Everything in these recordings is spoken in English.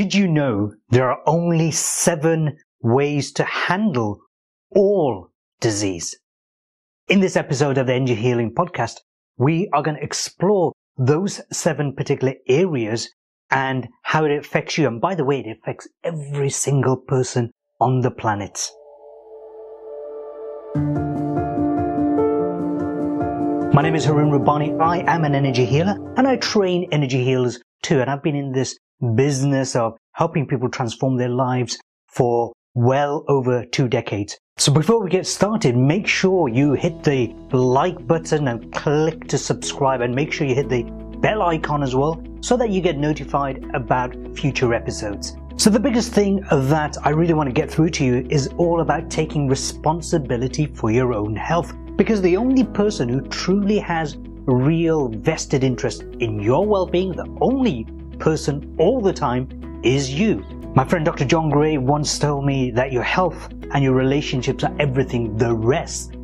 Did you know there are only seven ways to handle all disease? In this episode of the Energy Healing Podcast, we are going to explore those seven particular areas and how it affects you. And by the way, it affects every single person on the planet. My name is Harun Rabbani. I am an energy healer and I train energy healers too. And I've been in this business of helping people transform their lives for well over two decades. So before we get started, make sure you hit the like button and click to subscribe and make sure you hit the bell icon as well so that you get notified about future episodes. So the biggest thing that I really want to get through to you is all about taking responsibility for your own health because the only person who truly has real vested interest in your well-being, the only person all the time is you. My friend Dr. John Gray once told me that your health and your relationships are everything, the rest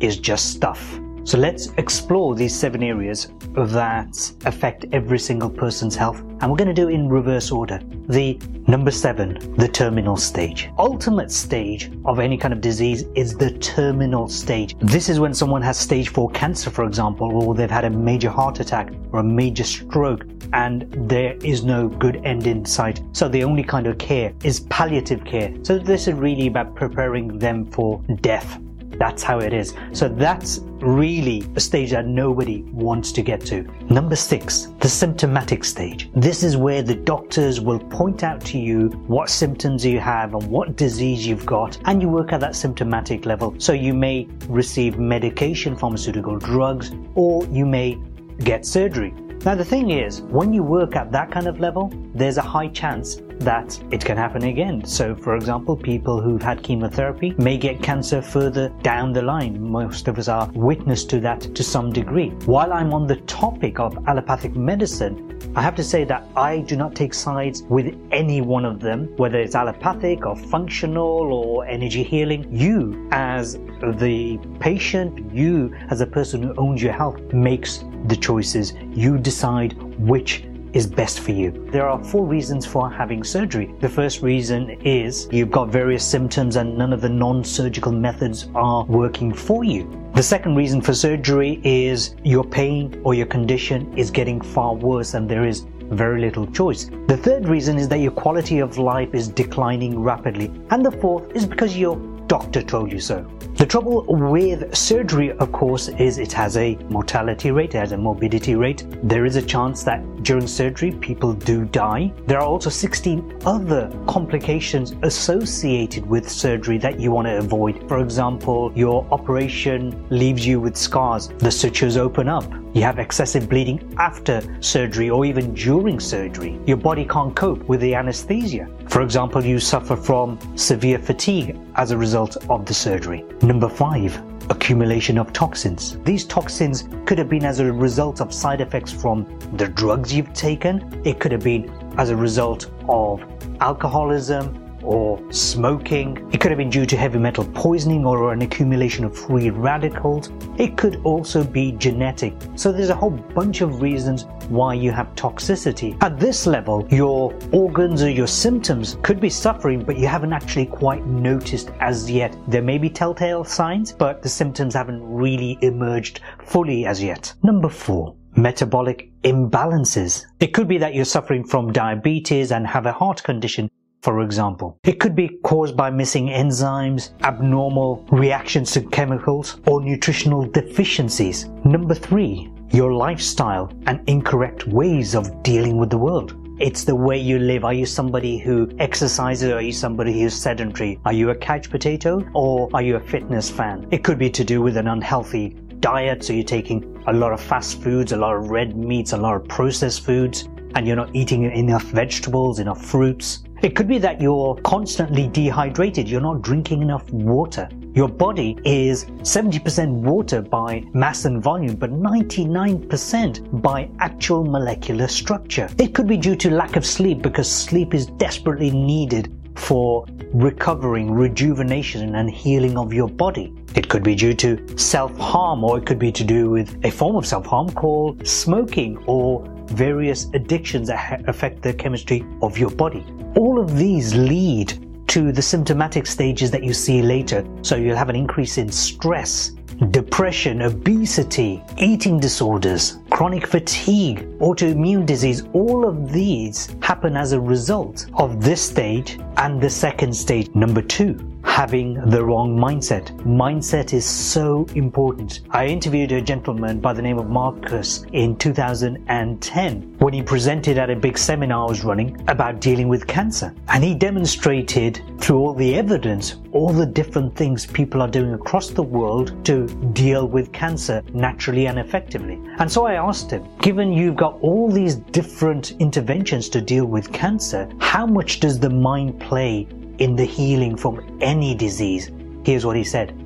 is just stuff. So let's explore these seven areas that affect every single person's health. And we're going to do it in reverse order. The number seven, the terminal stage. Ultimate stage of any kind of disease is the terminal stage. This is when someone has stage four cancer, for example, or they've had a major heart attack or a major stroke and there is no good end in sight. So the only kind of care is palliative care. So this is really about preparing them for death that's how it is. So that's really a stage that nobody wants to get to. Number six, the symptomatic stage. This is where the doctors will point out to you what symptoms you have and what disease you've got, and you work at that symptomatic level. So you may receive medication, pharmaceutical drugs, or you may get surgery. Now, the thing is, when you work at that kind of level, there's a high chance that it can happen again. So, for example, people who've had chemotherapy may get cancer further down the line. Most of us are witness to that to some degree. While I'm on the topic of allopathic medicine, I have to say that I do not take sides with any one of them, whether it's allopathic or functional or energy healing. You, as the patient, you, as a person who owns your health, makes the choices. You decide which is best for you. There are four reasons for having surgery. The first reason is you've got various symptoms and none of the non-surgical methods are working for you. The second reason for surgery is your pain or your condition is getting far worse and there is very little choice. The third reason is that your quality of life is declining rapidly. And the fourth is because your doctor told you so. The trouble with surgery, of course, is it has a mortality rate, it has a morbidity rate. There is a chance that during surgery people do die. There are also 16 other complications associated with surgery that you want to avoid. For example, your operation leaves you with scars, the sutures open up, you have excessive bleeding after surgery or even during surgery. Your body can't cope with the anesthesia. For example, you suffer from severe fatigue as a result of the surgery. Number five, accumulation of toxins. These toxins could have been as a result of side effects from the drugs you've taken. It could have been as a result of alcoholism, or smoking. It could have been due to heavy metal poisoning or an accumulation of free radicals. It could also be genetic. So there's a whole bunch of reasons why you have toxicity. At this level, your organs or your symptoms could be suffering, but you haven't actually quite noticed as yet. There may be telltale signs, but the symptoms haven't really emerged fully as yet. Number four, metabolic imbalances. It could be that you're suffering from diabetes and have a heart condition for example. It could be caused by missing enzymes, abnormal reactions to chemicals, or nutritional deficiencies. Number three, your lifestyle and incorrect ways of dealing with the world. It's the way you live. Are you somebody who exercises? Are you somebody who's sedentary? Are you a couch potato or are you a fitness fan? It could be to do with an unhealthy diet. So you're taking a lot of fast foods, a lot of red meats, a lot of processed foods, and you're not eating enough vegetables, enough fruits. It could be that you're constantly dehydrated, you're not drinking enough water. Your body is 70% water by mass and volume, but 99% by actual molecular structure. It could be due to lack of sleep because sleep is desperately needed for recovering, rejuvenation, and healing of your body. It could be due to self harm, or it could be to do with a form of self harm called smoking or various addictions that affect the chemistry of your body. All of these lead to the symptomatic stages that you see later. So you'll have an increase in stress, depression, obesity, eating disorders, chronic fatigue, autoimmune disease, all of these happen as a result of this stage and the second stage, number two having the wrong mindset. Mindset is so important. I interviewed a gentleman by the name of Marcus in 2010 when he presented at a big seminar I was running about dealing with cancer. And he demonstrated through all the evidence all the different things people are doing across the world to deal with cancer naturally and effectively. And so I asked him, given you've got all these different interventions to deal with cancer, how much does the mind play in the healing from any disease. Here's what he said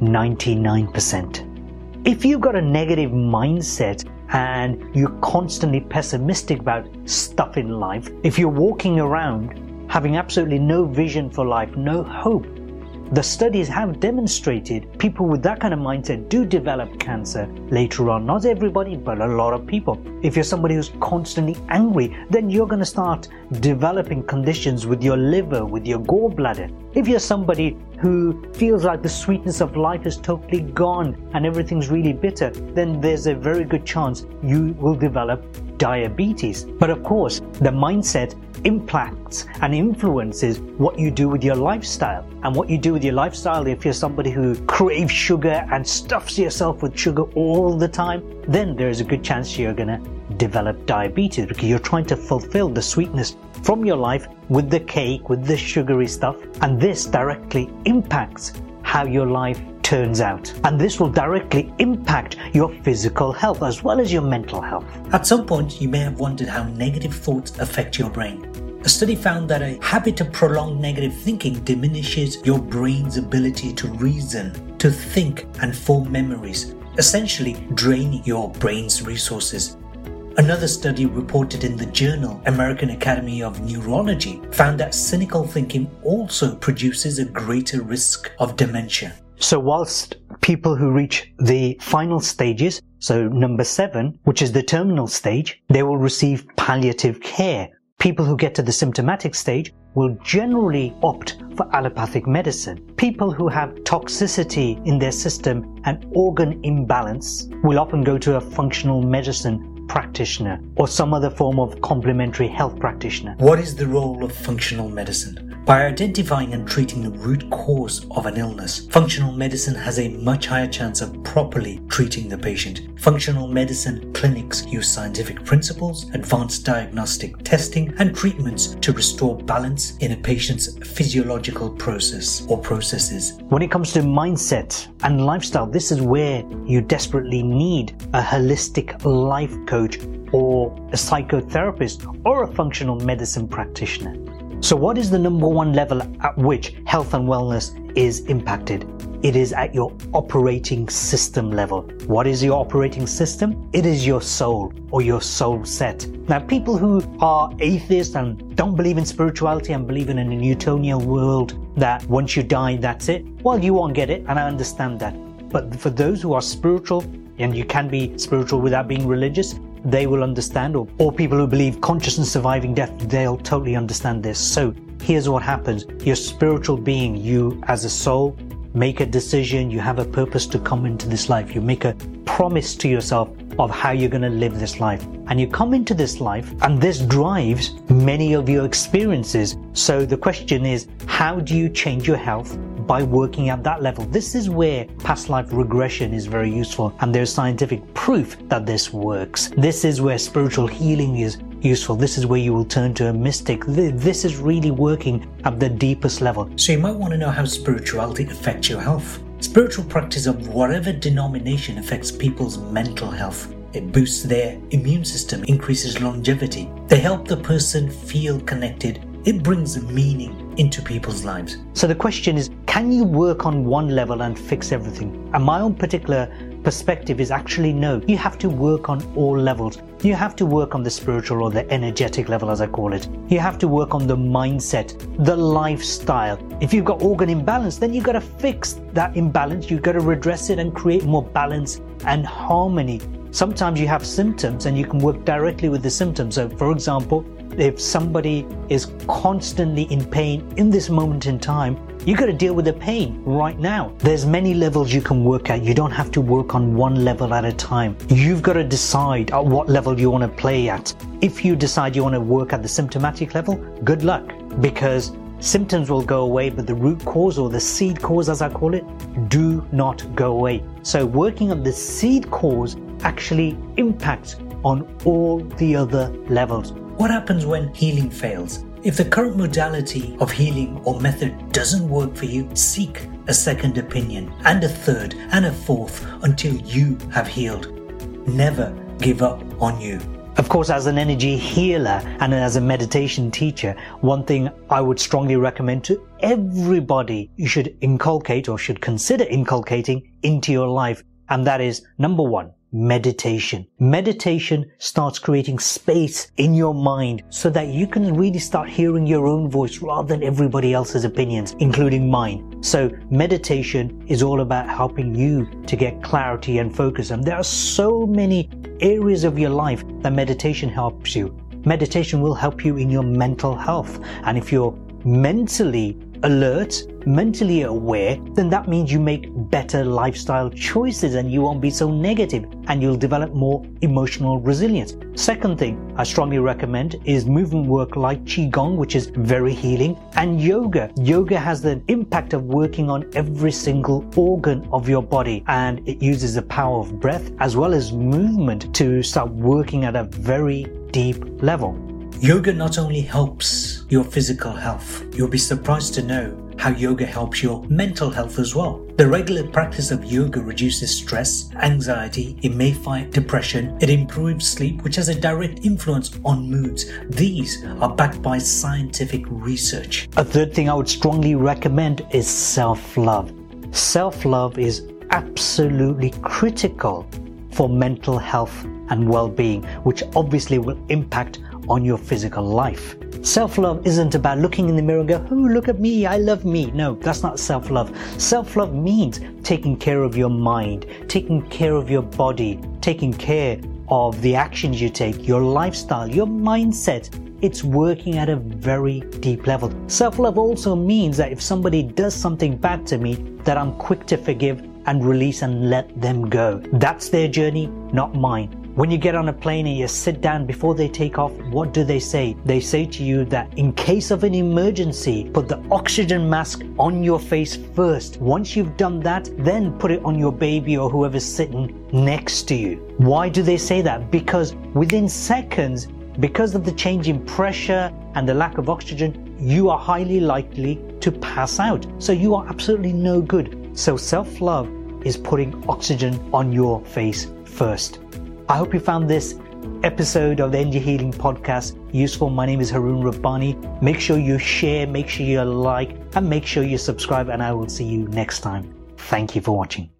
99%. If you've got a negative mindset and you're constantly pessimistic about stuff in life, if you're walking around having absolutely no vision for life, no hope, the studies have demonstrated people with that kind of mindset do develop cancer later on. Not everybody, but a lot of people. If you're somebody who's constantly angry, then you're going to start developing conditions with your liver, with your gallbladder. If you're somebody who feels like the sweetness of life is totally gone and everything's really bitter, then there's a very good chance you will develop diabetes. But of course, the mindset impacts and influences what you do with your lifestyle. And what you do with your lifestyle, if you're somebody who craves sugar and stuffs yourself with sugar all the time, then there's a good chance you're going to develop diabetes because you're trying to fulfill the sweetness from your life with the cake, with the sugary stuff. And this directly impacts how your life turns out. And this will directly impact your physical health as well as your mental health. At some point, you may have wondered how negative thoughts affect your brain. A study found that a habit of prolonged negative thinking diminishes your brain's ability to reason, to think, and form memories, essentially draining your brain's resources. Another study reported in the journal American Academy of Neurology found that cynical thinking also produces a greater risk of dementia. So whilst people who reach the final stages, so number seven, which is the terminal stage, they will receive palliative care. People who get to the symptomatic stage will generally opt for allopathic medicine. People who have toxicity in their system and organ imbalance will often go to a functional medicine practitioner or some other form of complementary health practitioner. What is the role of functional medicine? By identifying and treating the root cause of an illness, functional medicine has a much higher chance of properly treating the patient. Functional medicine clinics use scientific principles, advanced diagnostic testing, and treatments to restore balance in a patient's physiological process or processes. When it comes to mindset and lifestyle, this is where you desperately need a holistic life coach or a psychotherapist or a functional medicine practitioner. So, what is the number one level at which health and wellness is impacted? It is at your operating system level. What is your operating system? It is your soul or your soul set. Now, people who are atheists and don't believe in spirituality and believe in a Newtonian world that once you die, that's it, well, you won't get it, and I understand that. But for those who are spiritual, and you can be spiritual without being religious, they will understand, or, or people who believe consciousness surviving death, they'll totally understand this. So here's what happens. Your spiritual being, you as a soul, make a decision, you have a purpose to come into this life. You make a promise to yourself of how you're going to live this life. And you come into this life, and this drives many of your experiences. So the question is, how do you change your health by working at that level? This is where past life regression is very useful, and there's scientific proof that this works. This is where spiritual healing is useful. This is where you will turn to a mystic. This is really working at the deepest level. So you might want to know how spirituality affects your health. Spiritual practice of whatever denomination affects people's mental health. It boosts their immune system, increases longevity. They help the person feel connected. It brings meaning into people's lives. So the question is can you work on one level and fix everything? And my own particular perspective is actually no. You have to work on all levels. You have to work on the spiritual or the energetic level, as I call it. You have to work on the mindset, the lifestyle. If you've got organ imbalance, then you've got to fix that imbalance. You've got to redress it and create more balance and harmony. Sometimes you have symptoms and you can work directly with the symptoms. So, for example, if somebody is constantly in pain in this moment in time, you got to deal with the pain right now. There's many levels you can work at. You don't have to work on one level at a time. You've got to decide at what level you want to play at. If you decide you want to work at the symptomatic level, good luck because symptoms will go away, but the root cause or the seed cause, as I call it, do not go away. So working on the seed cause actually impacts on all the other levels. What happens when healing fails? If the current modality of healing or method doesn't work for you, seek a second opinion and a third and a fourth until you have healed. Never give up on you. Of course, as an energy healer and as a meditation teacher, one thing I would strongly recommend to everybody you should inculcate or should consider inculcating into your life. And that is number one, meditation. Meditation starts creating space in your mind so that you can really start hearing your own voice rather than everybody else's opinions, including mine. So meditation is all about helping you to get clarity and focus. And there are so many areas of your life that meditation helps you. Meditation will help you in your mental health. And if you're mentally alert, mentally aware, then that means you make better lifestyle choices and you won't be so negative and you'll develop more emotional resilience. Second thing I strongly recommend is movement work like Qigong, which is very healing, and yoga. Yoga has the impact of working on every single organ of your body and it uses the power of breath as well as movement to start working at a very deep level. Yoga not only helps your physical health, you'll be surprised to know how yoga helps your mental health as well. The regular practice of yoga reduces stress, anxiety, it may fight depression, it improves sleep, which has a direct influence on moods. These are backed by scientific research. A third thing I would strongly recommend is self love. Self love is absolutely critical for mental health and well being, which obviously will impact on your physical life. Self love isn't about looking in the mirror and go, oh, look at me, I love me. No, that's not self love. Self love means taking care of your mind, taking care of your body, taking care of the actions you take, your lifestyle, your mindset. It's working at a very deep level. Self love also means that if somebody does something bad to me, that I'm quick to forgive and release and let them go. That's their journey, not mine. When you get on a plane and you sit down before they take off, what do they say? They say to you that in case of an emergency, put the oxygen mask on your face first. Once you've done that, then put it on your baby or whoever's sitting next to you. Why do they say that? Because within seconds, because of the change in pressure and the lack of oxygen, you are highly likely to pass out. So you are absolutely no good. So self love is putting oxygen on your face first. I hope you found this episode of the Energy Healing Podcast useful. My name is Haroon Rabbani. Make sure you share, make sure you like, and make sure you subscribe, and I will see you next time. Thank you for watching.